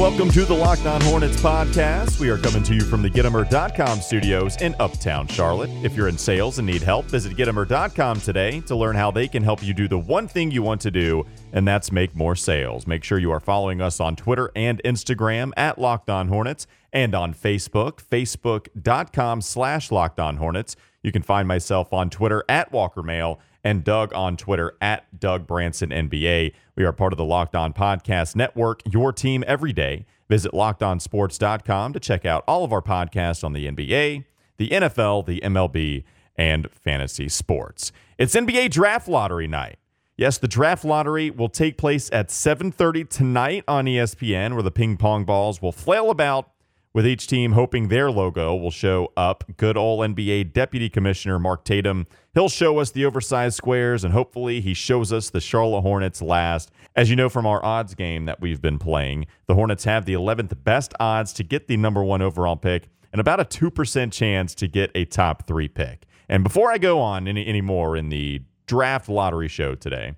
Welcome to the Locked On Hornets podcast. We are coming to you from the Gittimer.com studios in Uptown Charlotte. If you're in sales and need help, visit Gittimer.com today to learn how they can help you do the one thing you want to do, and that's make more sales. Make sure you are following us on Twitter and Instagram at Locked On Hornets and on Facebook, facebook.com slash Locked On Hornets. You can find myself on Twitter at Walker Mehl and Doug on Twitter at Doug Branson NBA. We are part of the Locked On Podcast Network, your team every day. Visit lockedonsports.com to check out all of our podcasts on the NBA, the NFL, the MLB, and fantasy sports. It's NBA draft lottery night. Yes, the draft lottery will take place at 7:30 tonight on ESPN where the ping pong balls will flail about with each team hoping their logo will show up. Good old NBA Deputy Commissioner Mark Tatum. He'll show us the oversized squares, and hopefully, he shows us the Charlotte Hornets last. As you know from our odds game that we've been playing, the Hornets have the 11th best odds to get the number one overall pick and about a 2% chance to get a top three pick. And before I go on any, any more in the draft lottery show today,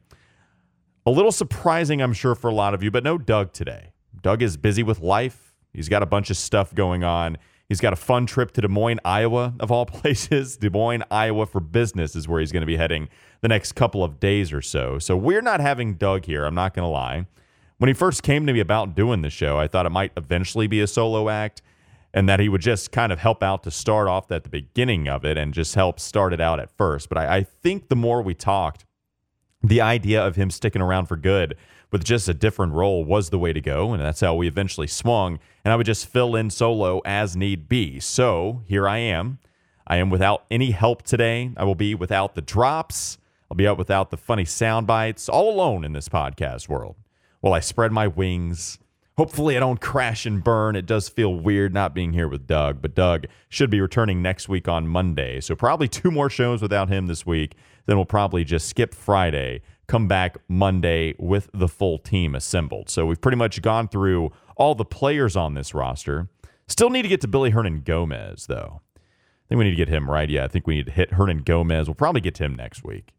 a little surprising, I'm sure, for a lot of you, but no Doug today. Doug is busy with life He's got a bunch of stuff going on. He's got a fun trip to Des Moines, Iowa, of all places. Des Moines, Iowa for business is where he's going to be heading the next couple of days or so. So we're not having Doug here. I'm not going to lie. When he first came to me about doing the show, I thought it might eventually be a solo act and that he would just kind of help out to start off at the beginning of it and just help start it out at first. But I, I think the more we talked, the idea of him sticking around for good with just a different role was the way to go. And that's how we eventually swung. And I would just fill in solo as need be. So here I am. I am without any help today. I will be without the drops. I'll be out without the funny sound bites, all alone in this podcast world. While I spread my wings. Hopefully, I don't crash and burn. It does feel weird not being here with Doug, but Doug should be returning next week on Monday. So, probably two more shows without him this week. Then we'll probably just skip Friday come back Monday with the full team assembled. So we've pretty much gone through all the players on this roster. Still need to get to Willy Hernangomez, though. I think we need to get him right. Yeah, I think we need to hit Hernangomez. We'll probably get to him next week.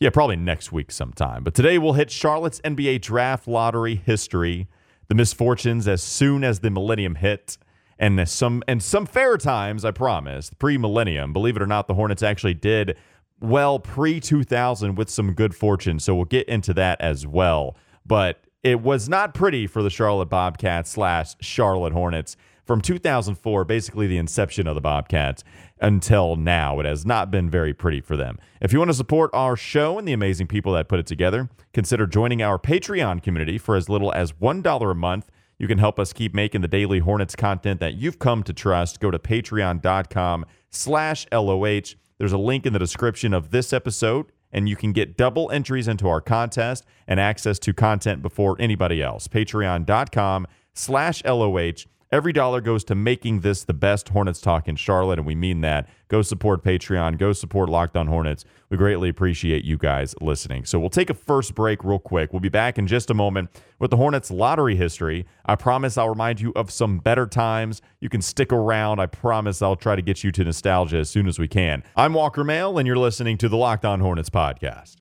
Yeah, probably next week sometime. But today we'll hit Charlotte's NBA draft lottery history, the misfortunes as soon as the millennium hit, and some and some fair times, I promise, pre-millennium. Believe it or not, the Hornets actually did well pre 2000 with some good fortune. So we'll get into that as well. But it was not pretty for the Charlotte Bobcats slash Charlotte Hornets from 2004, basically the inception of the Bobcats, until now. It has not been very pretty for them. If you want to support our show and the amazing people that put it together, consider joining our Patreon community for as little as $1 a month. You can help us keep making the daily Hornets content that you've come to trust. Go to patreon.com slash LOH. There's a link in the description of this episode, and you can get double entries into our contest and access to content before anybody else. Patreon.com slash LOH. Every dollar goes to making this the best Hornets talk in Charlotte, and we mean that. Go support Patreon. Go support Locked On Hornets. We greatly appreciate you guys listening. So we'll take a first break real quick. We'll be back in just a moment with the Hornets lottery history. I promise I'll remind you of some better times. You can stick around. I promise I'll try to get you to nostalgia as soon as we can. I'm Walker Mehl, and you're listening to the Locked On Hornets podcast.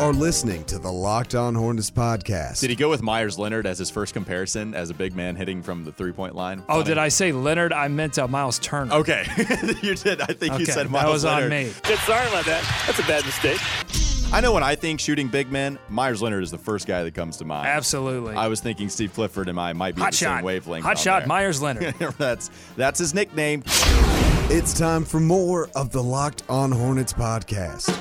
Are listening to the Locked On Hornets podcast. Did he go with Meyers Leonard as his first comparison as a big man hitting from the three point line? Oh, did I say Leonard? I meant uh, Miles Turner. Okay, you did. I think okay, you said Miles that was Leonard. on me. Sorry about that. That's a bad mistake. I know when I think shooting big men, Meyers Leonard is the first guy that comes to mind. Absolutely. I was thinking Steve Clifford and I might be Hot the shot. same wavelength. Hot shot. there. Meyers Leonard. that's that's his nickname. It's time for more of the Locked On Hornets podcast.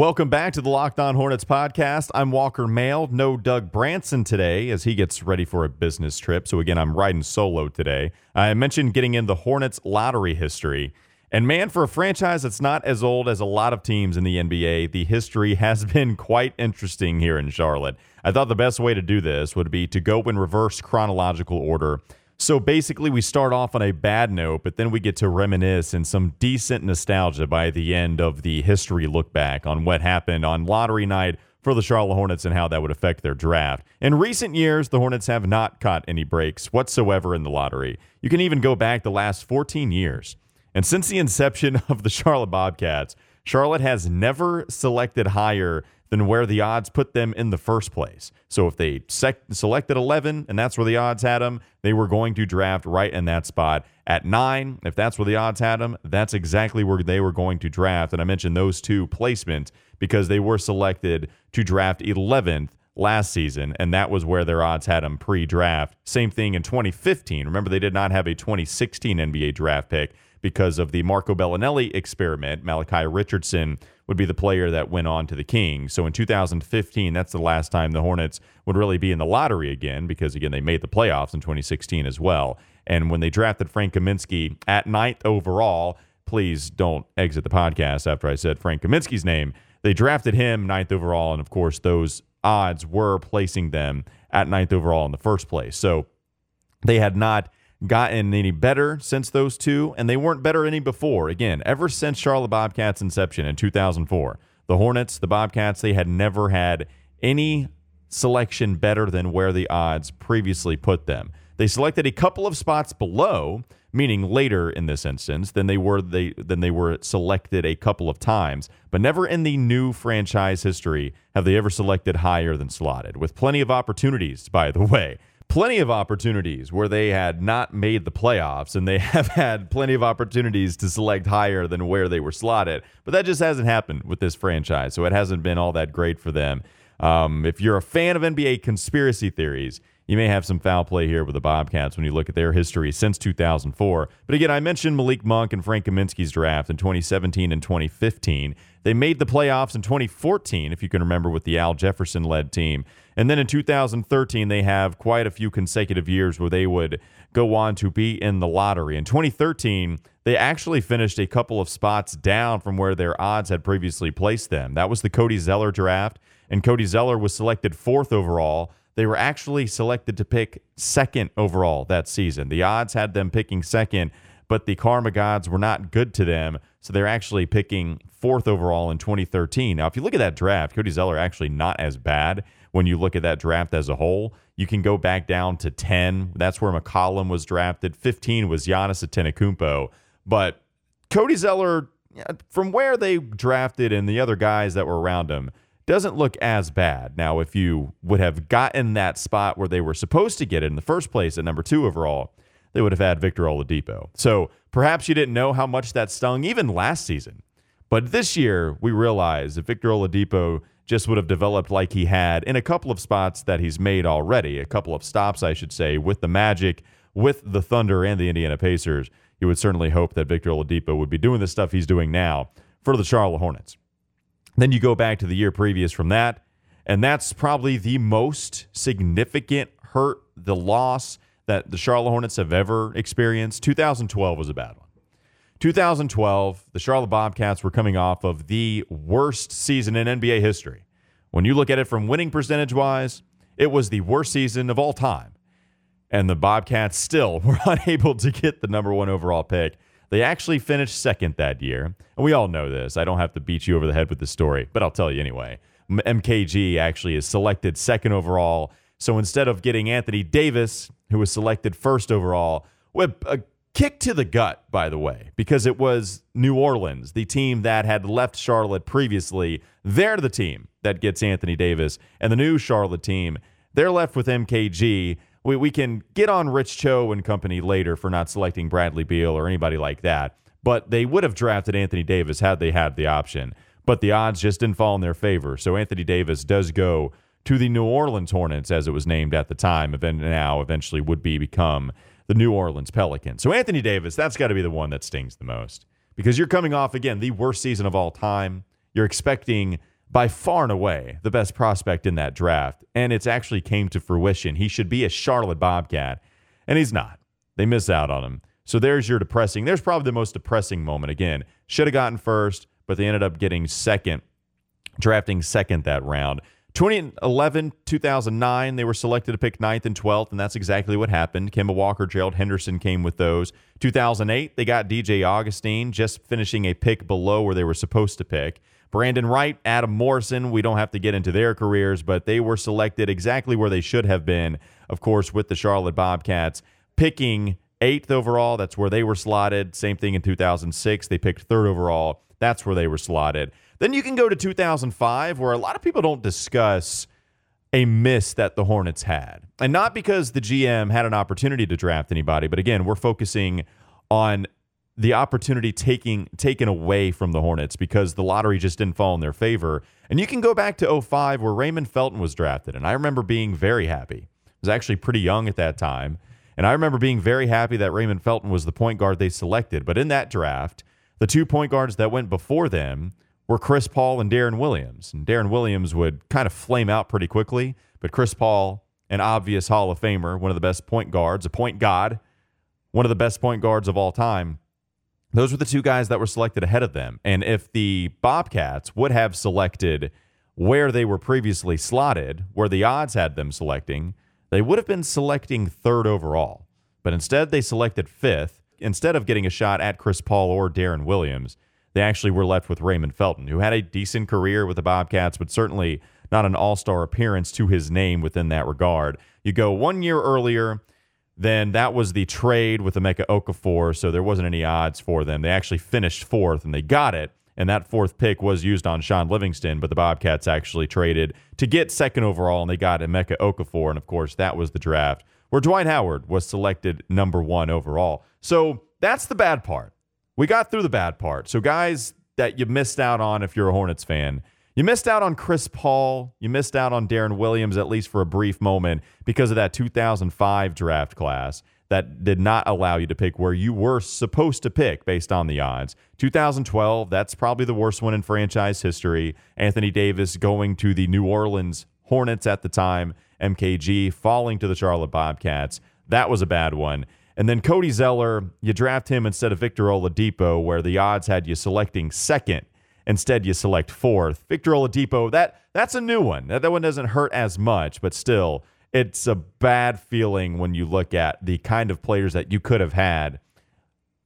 Welcome back to the Locked On Hornets podcast. I'm Walker Mehl. No Doug Branson today as he gets ready for a business trip. So, again, I'm riding solo today. I mentioned getting in the Hornets lottery history. And man, for a franchise that's not as old as a lot of teams in the NBA, the history has been quite interesting here in Charlotte. I thought the best way to do this would be to go in reverse chronological order, So basically, we start off on a bad note, but then we get to reminisce and some decent nostalgia by the end of the history look back on what happened on lottery night for the Charlotte Hornets and how that would affect their draft. In recent years, the Hornets have not caught any breaks whatsoever in the lottery. You can even go back the last 14 years. And since the inception of the Charlotte Bobcats, Charlotte has never selected higher than where the odds put them in the first place. So if they sec- selected 11 and that's where the odds had them, they were going to draft right in that spot. At nine, if that's where the odds had them, that's exactly where they were going to draft. And I mentioned those two placements because they were selected to draft 11th last season, and that was where their odds had them pre draft. Same thing in 2015. Remember, they did not have a 2016 NBA draft pick because of the Marco Belinelli experiment. Malachi Richardson would be the player that went on to the Kings. So in 2015, that's the last time the Hornets would really be in the lottery again because, again, they made the playoffs in 2016 as well. And when they drafted Frank Kaminsky at ninth overall, please don't exit the podcast after I said Frank Kaminsky's name. They drafted him ninth overall. And of course, those odds were placing them at ninth overall in the first place. So they had not gotten any better since those two, and they weren't better any before. Again, ever since Charlotte Bobcats' inception in 2004, the Hornets, the Bobcats, they had never had any selection better than where the odds previously put them. They selected a couple of spots below, meaning later in this instance than they were they than they were selected a couple of times, but never in the new franchise history have they ever selected higher than slotted, with plenty of opportunities, by the way plenty of opportunities where they had not made the playoffs and they have had plenty of opportunities to select higher than where they were slotted. But that just hasn't happened with this franchise. So it hasn't been all that great for them. Um, if you're a fan of NBA conspiracy theories, you may have some foul play here with the Bobcats when you look at their history since 2004. But again, I mentioned Malik Monk and Frank Kaminsky's draft in 2017 and 2015. They made the playoffs in 2014, if you can remember, with the Al Jefferson led team. And then in 2013, they have quite a few consecutive years where they would go on to be in the lottery. In 2013, they actually finished a couple of spots down from where their odds had previously placed them. That was the Cody Zeller draft, and Cody Zeller was selected fourth overall. They were actually selected to pick second overall that season. The odds had them picking second, but the karma gods were not good to them. So they're actually picking fourth overall in 2013. Now, if you look at that draft, Cody Zeller actually not as bad when you look at that draft as a whole. You can go back down to 10. That's where McCollum was drafted. 15 was Giannis Antetokounmpo. But Cody Zeller, from where they drafted and the other guys that were around him, doesn't look as bad. Now, if you would have gotten that spot where they were supposed to get it in the first place at number two overall, they would have had Victor Oladipo. So perhaps you didn't know how much that stung even last season. But this year, we realize that Victor Oladipo just would have developed like he had in a couple of spots that he's made already, a couple of stops, I should say, with the Magic, with the Thunder, and the Indiana Pacers. You would certainly hope that Victor Oladipo would be doing the stuff he's doing now for the Charlotte Hornets. Then you go back to the year previous from that, and that's probably the most significant hurt, the loss that the Charlotte Hornets have ever experienced. 2012 was a bad one. 2012, the Charlotte Bobcats were coming off of the worst season in NBA history. When you look at it from winning percentage wise, it was the worst season of all time. And the Bobcats still were unable to get the number one overall pick. They actually finished second that year. And we all know this. I don't have to beat you over the head with the story, but I'll tell you anyway. MKG actually is selected second overall. So instead of getting Anthony Davis, who was selected first overall, with a kick to the gut, by the way, because it was New Orleans, the team that had left Charlotte previously. They're the team that gets Anthony Davis. And the new Charlotte team, they're left with MKG. We, we can get on Rich Cho and company later for not selecting Bradley Beal or anybody like that. But they would have drafted Anthony Davis had they had the option. But the odds just didn't fall in their favor. So Anthony Davis does go to the New Orleans Hornets, as it was named at the time, and now eventually would be become the New Orleans Pelicans. So Anthony Davis, that's got to be the one that stings the most because you're coming off again the worst season of all time. You're expecting by far and away the best prospect in that draft, and it's actually came to fruition. He should be a Charlotte Bobcat, and he's not. They miss out on him. So there's your depressing. There's probably the most depressing moment. Again, should have gotten first, but they ended up getting second, drafting second that round. 2011, 2009, they were selected to pick ninth and 12th, and that's exactly what happened. Kemba Walker, Gerald Henderson came with those. 2008, they got DJ Augustin, just finishing a pick below where they were supposed to pick. Brandon Wright, Adam Morrison, we don't have to get into their careers, but they were selected exactly where they should have been, of course, with the Charlotte Bobcats, picking eighth overall. That's where they were slotted. Same thing in 2006. They picked third overall. That's where they were slotted. Then you can go to 2005, where a lot of people don't discuss a miss that the Hornets had. And not because the GM had an opportunity to draft anybody, but again, we're focusing on the opportunity taking taken away from the Hornets because the lottery just didn't fall in their favor. And you can go back to 05 where Raymond Felton was drafted. And I remember being very happy. I was actually pretty young at that time. And I remember being very happy that Raymond Felton was the point guard they selected. But in that draft, the two point guards that went before them were Chris Paul and Deron Williams. And Deron Williams would kind of flame out pretty quickly. But Chris Paul, an obvious Hall of Famer, one of the best point guards, a point god, one of the best point guards of all time, those were the two guys that were selected ahead of them. And if the Bobcats would have selected where they were previously slotted, where the odds had them selecting, they would have been selecting third overall. But instead, they selected fifth. Instead of getting a shot at Chris Paul or Deron Williams, they actually were left with Raymond Felton, who had a decent career with the Bobcats, but certainly not an all star appearance to his name within that regard. You go one year earlier, then that was the trade with Emeka Okafor, so there wasn't any odds for them. They actually finished fourth and they got it. And that fourth pick was used on Shaun Livingston, but the Bobcats actually traded to get second overall, and they got Emeka Okafor. And of course, that was the draft where Dwight Howard was selected number one overall. So that's the bad part. We got through the bad part. So, guys that you missed out on if you're a Hornets fan, you missed out on Chris Paul. You missed out on Deron Williams, at least for a brief moment, because of that 2005 draft class that did not allow you to pick where you were supposed to pick based on the odds. 2012, that's probably the worst one in franchise history. Anthony Davis going to the New Orleans Hornets at the time, MKG falling to the Charlotte Bobcats. That was a bad one. And then Cody Zeller, you draft him instead of Victor Oladipo, where the odds had you selecting second Instead, you select fourth. Victor Oladipo, that that's a new one. That, that one doesn't hurt as much, but still, it's a bad feeling when you look at the kind of players that you could have had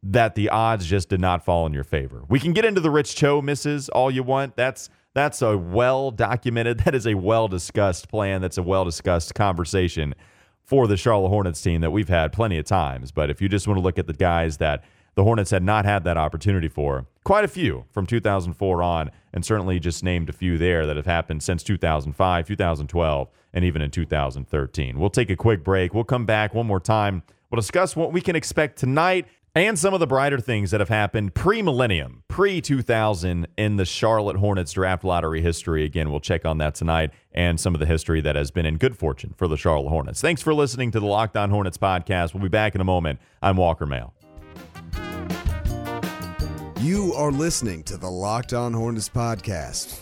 that the odds just did not fall in your favor. We can get into the Rich Cho misses all you want. That's that's a well documented, that is a well discussed plan. That's a well discussed conversation for the Charlotte Hornets team that we've had plenty of times. But if you just want to look at the guys that the Hornets had not had that opportunity for. Quite a few from 2004 on, and certainly just named a few there that have happened since 2005, 2012, and even in 2013. We'll take a quick break. We'll come back one more time. We'll discuss what we can expect tonight and some of the brighter things that have happened pre millennium, pre 2000 in the Charlotte Hornets draft lottery history. Again, we'll check on that tonight and some of the history that has been in good fortune for the Charlotte Hornets. Thanks for listening to the Locked On Hornets podcast. We'll be back in a moment. I'm Walker Mehl. You are listening to the Locked On Hornets podcast.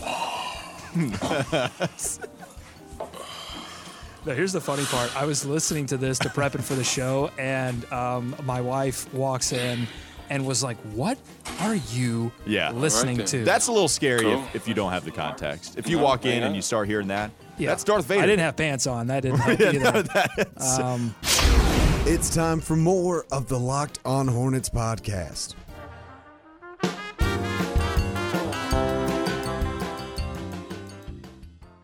Now, here's the funny part. I was listening to this to prepping for the show, and um, my wife walks in and was like, "What are you Yeah. listening Right to?" That's a little scary Cool. if, if you don't have the context. If you walk in and you start hearing that, Yeah. that's Darth Vader. I didn't have pants on. That didn't help either. um, It's time for more of the Locked On Hornets podcast.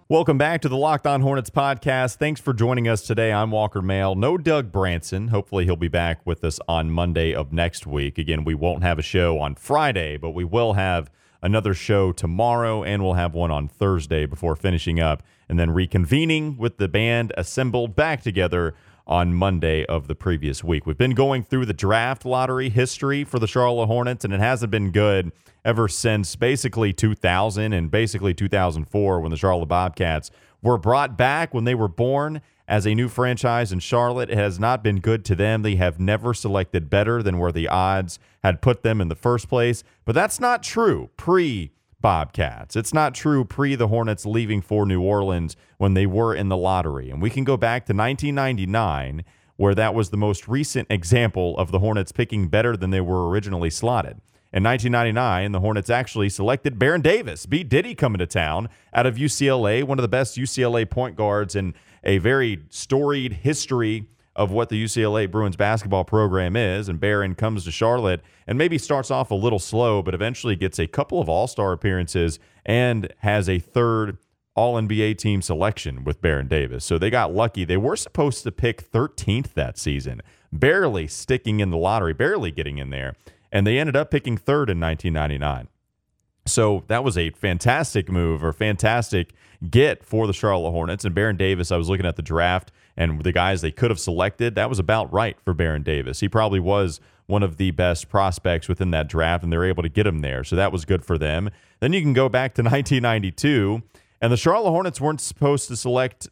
Welcome back to the Locked On Hornets podcast. Thanks for joining us today. I'm Walker Mehl. No Doug Branson. Hopefully, he'll be back with us on Monday of next week. Again, we won't have a show on Friday, but we will have another show tomorrow, and we'll have one on Thursday before finishing up and then reconvening with the band assembled back together on Monday of the previous week. We've been going through the draft lottery history for the Charlotte Hornets, and it hasn't been good ever since basically 2000 and basically 2004 when the Charlotte Bobcats were brought back when they were born as a new franchise in Charlotte. It has not been good to them. They have never selected better than where the odds had put them in the first place. But that's not true pre Bobcats. It's not true pre the Hornets leaving for New Orleans when they were in the lottery. And we can go back to 1999, where that was the most recent example of the Hornets picking better than they were originally slotted. In 1999, the Hornets actually selected Baron Davis, B. Diddy coming to town out of UCLA, one of the best UCLA point guards in a very storied history of what the UCLA Bruins basketball program is. And Baron comes to Charlotte and maybe starts off a little slow, but eventually gets a couple of all star appearances and has a third all NBA team selection with Baron Davis. So they got lucky. They were supposed to pick 13th that season, barely sticking in the lottery, barely getting in there. And they ended up picking third in 1999. So that was a fantastic move or fantastic get for the Charlotte Hornets. And Baron Davis, I was looking at the draft and the guys they could have selected. That was about right for Baron Davis. He probably was one of the best prospects within that draft, and they're able to get him there. So that was good for them. Then you can go back to 1992, and the Charlotte Hornets weren't supposed to select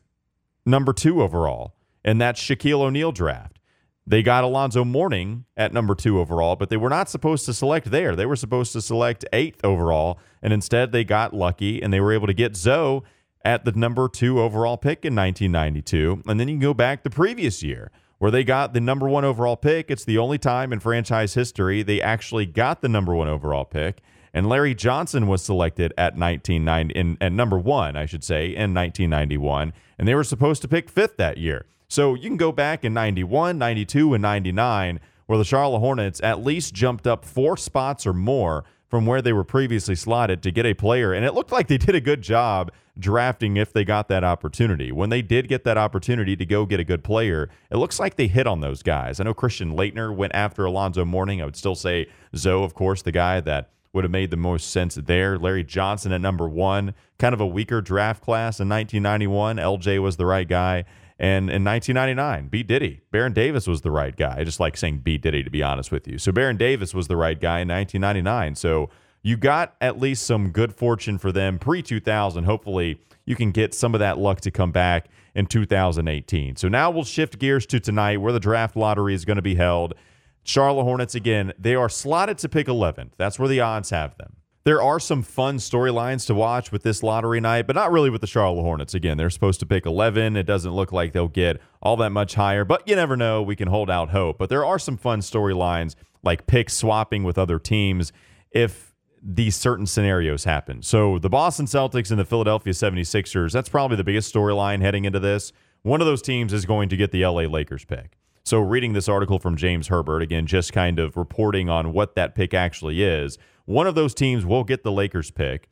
number two overall, and that's Shaquille O'Neal draft. They got Alonzo Mourning at number two overall, but they were not supposed to select there. They were supposed to select eighth overall, and instead they got lucky and they were able to get Zo at the number two overall pick in 1992. And then you can go back the previous year where they got the number one overall pick. It's the only time in franchise history they actually got the number one overall pick. And Larry Johnson was selected at 1990 in at number one, I should say, in 1991, and they were supposed to pick fifth that year. So you can go back in 91, 92, and 99, where the Charlotte Hornets at least jumped up four spots or more from where they were previously slotted to get a player. And it looked like they did a good job drafting if they got that opportunity. When they did get that opportunity to go get a good player, it looks like they hit on those guys. I know Christian Laettner went after Alonzo Mourning. I would still say Zo, of course, the guy that would have made the most sense there. Larry Johnson at number one, kind of a weaker draft class in 1991. LJ was the right guy. And in 1999, B. Diddy, Baron Davis was the right guy. I just like saying B. Diddy, to be honest with you. So Baron Davis was the right guy in 1999. So you got at least some good fortune for them pre 2000. Hopefully, you can get some of that luck to come back in 2018. So now we'll shift gears to tonight where the draft lottery is going to be held. Charlotte Hornets, again, they are slotted to pick 11th. That's where the odds have them. There are some fun storylines to watch with this lottery night, but not really with the Charlotte Hornets. Again, they're supposed to pick 11. It doesn't look like they'll get all that much higher, but you never know. We can hold out hope. But there are some fun storylines like pick swapping with other teams if these certain scenarios happen. So the Boston Celtics and the Philadelphia 76ers, that's probably the biggest storyline heading into this. One of those teams is going to get the LA Lakers pick. So, reading this article from James Herbert, again, just kind of reporting on what that pick actually is. One of those teams will get the Lakers pick,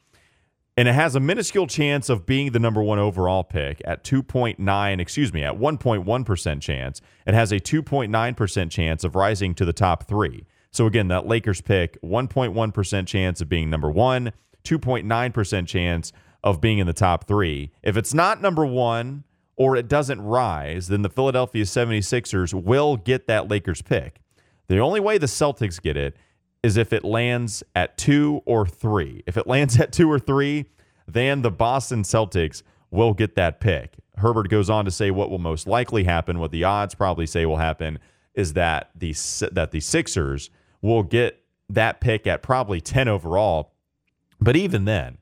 and it has a minuscule chance of being the number one overall pick at 2.9, excuse me, at 1.1% chance. It has a 2.9% chance of rising to the top three. So, again, that Lakers pick, 1.1% chance of being number one, 2.9% chance of being in the top three. If it's not number one, or it doesn't rise, then the Philadelphia 76ers will get that Lakers pick. The only way the Celtics get it is if it lands at two or three. If it lands at two or three, then the Boston Celtics will get that pick. Herbert goes on to say what will most likely happen, what the odds probably say will happen, is that the that the Sixers will get that pick at probably 10 overall. But even then,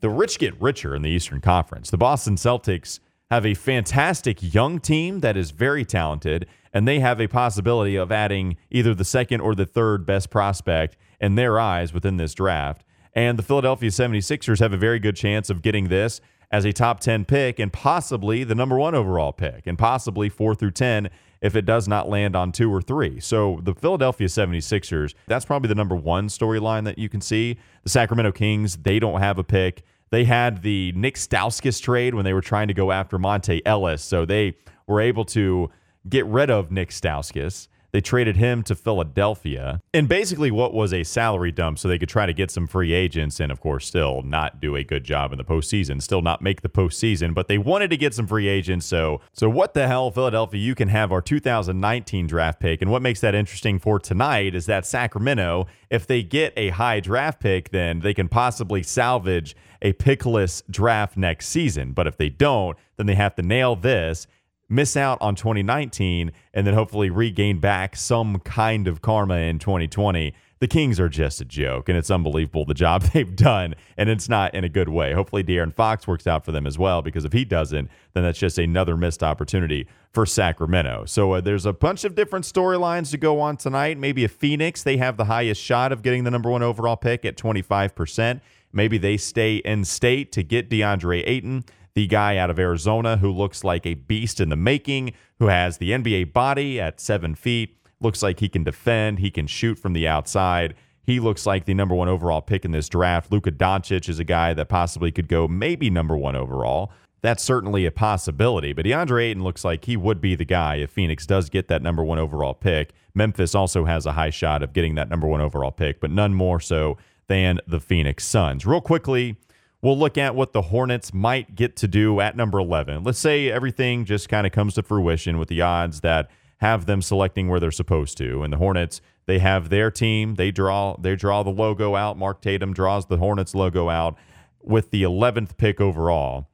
the rich get richer in the Eastern Conference. The Boston Celtics have a fantastic young team that is very talented, and they have a possibility of adding either the second or the third best prospect in their eyes within this draft. And the Philadelphia 76ers have a very good chance of getting this as a top 10 pick and possibly the number one overall pick, and possibly four through 10 if it does not land on two or three. So the Philadelphia 76ers, that's probably the number one storyline that you can see. The Sacramento Kings, they don't have a pick. They had the Nick Stauskas trade when they were trying to go after Monta Ellis. So they were able to get rid of Nick Stauskas. They traded him to Philadelphia. And basically, what was a salary dump so they could try to get some free agents and, of course, still not do a good job in the postseason, still not make the postseason. But they wanted to get some free agents. So, so what the hell, Philadelphia? You can have our 2019 draft pick. And what makes that interesting for tonight is that Sacramento, if they get a high draft pick, then they can possibly salvage a pickless draft next season. But if they don't, then they have to nail this miss out on 2019 and then hopefully regain back some kind of karma in 2020 the Kings are just a joke, and it's unbelievable the job they've done, and it's not in a good way. Hopefully, De'Aaron Fox works out for them as well, because if he doesn't, then that's just another missed opportunity for Sacramento. So uh, there's a bunch of different storylines to go on tonight. Maybe a Phoenix, they have the highest shot of getting the number one overall pick at 25%. Maybe they stay in state to get DeAndre Ayton the guy out of Arizona who looks like a beast in the making, who has the NBA body at seven feet, looks like he can defend, he can shoot from the outside. He looks like the number one overall pick in this draft. Luka Doncic is a guy that possibly could go maybe number one overall. That's certainly a possibility, but DeAndre Ayton looks like he would be the guy if Phoenix does get that number one overall pick. Memphis also has a high shot of getting that number one overall pick, but none more so than the Phoenix Suns. Real quickly, we'll look at what the Hornets might get to do at number 11. Let's say everything just kind of comes to fruition with the odds that have them selecting where they're supposed to. And the Hornets, they have their team. They draw they draw the logo out. Mark Tatum draws the Hornets logo out with the 11th pick overall.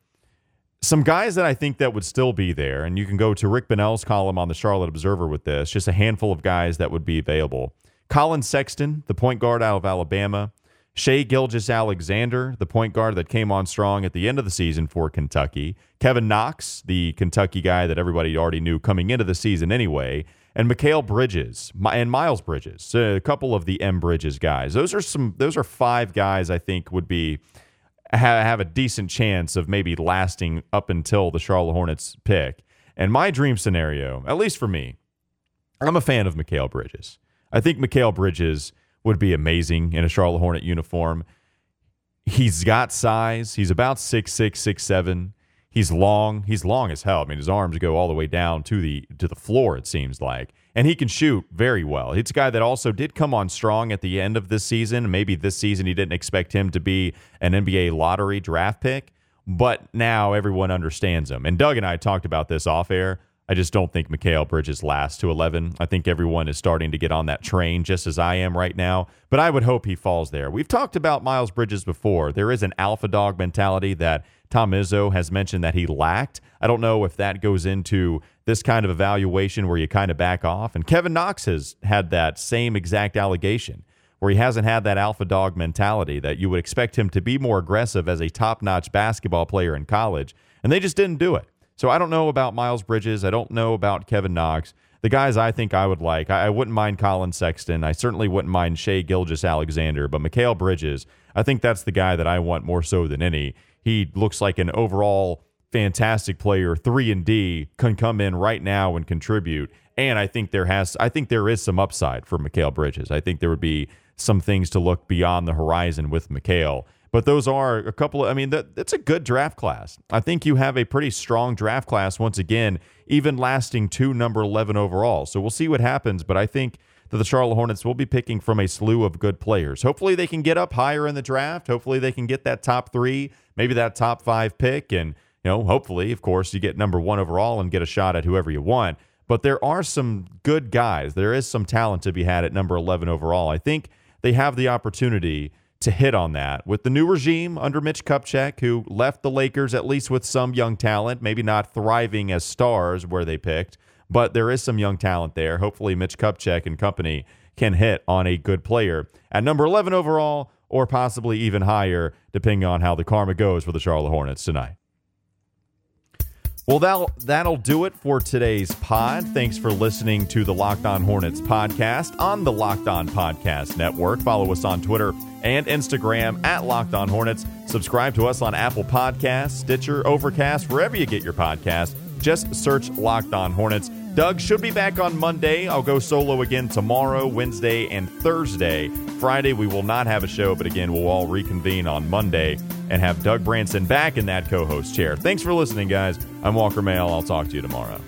Some guys that I think that would still be there, and you can go to Rick Bonnell's column on the Charlotte Observer with this, just a handful of guys that would be available. Collin Sexton, the point guard out of Alabama. Shai Gilgeous-Alexander, the point guard that came on strong at the end of the season for Kentucky. Kevin Knox, the Kentucky guy that everybody already knew coming into the season anyway. And Mikal Bridges and Miles Bridges, a couple of the M Bridges guys. Those are some. Those are five guys I think would be have a decent chance of maybe lasting up until the Charlotte Hornets pick. And my dream scenario, at least for me, I'm a fan of Mikal Bridges. I think Mikal Bridges would be amazing in a Charlotte Hornet uniform. He's got size. He's about six six, six seven. He's long. He's long as hell. I mean, his arms go all the way down to the to the floor. It seems like, and he can shoot very well. It's a guy that also did come on strong at the end of this season. Maybe this season he didn't expect him to be an NBA lottery draft pick, but now everyone understands him. And Doug and I talked about this off air. I just don't think Mikal Bridges lasts to 11. I think everyone is starting to get on that train just as I am right now, but I would hope he falls there. We've talked about Miles Bridges before. There is an alpha dog mentality that Tom Izzo has mentioned that he lacked. I don't know if that goes into this kind of evaluation where you kind of back off. And Kevin Knox has had that same exact allegation where he hasn't had that alpha dog mentality that you would expect him to be more aggressive as a top notch basketball player in college. And they just didn't do it. So I don't know about Miles Bridges. I don't know about Kevin Knox. The guys I think I would like, I, wouldn't mind Collin Sexton. I certainly wouldn't mind Shai Gilgeous-Alexander, but Mikal Bridges, I think that's the guy that I want more so than any. He looks like an overall fantastic player, three and D, can come in right now and contribute. And I think there has, I think there is some upside for Mikal Bridges. I think there would be some things to look beyond the horizon with Mikal. But those are a couple of, I mean, that, that's a good draft class. I think you have a pretty strong draft class once again, even lasting to number 11 overall. So we'll see what happens. But I think that the Charlotte Hornets will be picking from a slew of good players. Hopefully they can get up higher in the draft. Hopefully they can get that top three, maybe that top five pick. And, you know, hopefully, of course, you get number one overall and get a shot at whoever you want. But there are some good guys. There is some talent to be had at number 11 overall. I think they have the opportunity to hit on that. With the new regime under Mitch Kupchak, who left the Lakers at least with some young talent, maybe not thriving as stars where they picked, but there is some young talent there. Hopefully, Mitch Kupchak and company can hit on a good player at number 11 overall or possibly even higher, depending on how the karma goes for the Charlotte Hornets tonight. Well, that'll, that'll do it for today's pod. Thanks for listening to the Locked On Hornets podcast on the Locked On Podcast Network. Follow us on Twitter and Instagram at Locked On Hornets. Subscribe to us on Apple Podcasts, Stitcher, Overcast, wherever you get your podcast. Just search Locked On Hornets. Doug should be back on Monday. I'll go solo again tomorrow, Wednesday, and Thursday. Friday, we will not have a show, but again, we'll all reconvene on Monday and have Doug Branson back in that co host chair. Thanks for listening, guys. I'm Walker Mehl. I'll talk to you tomorrow.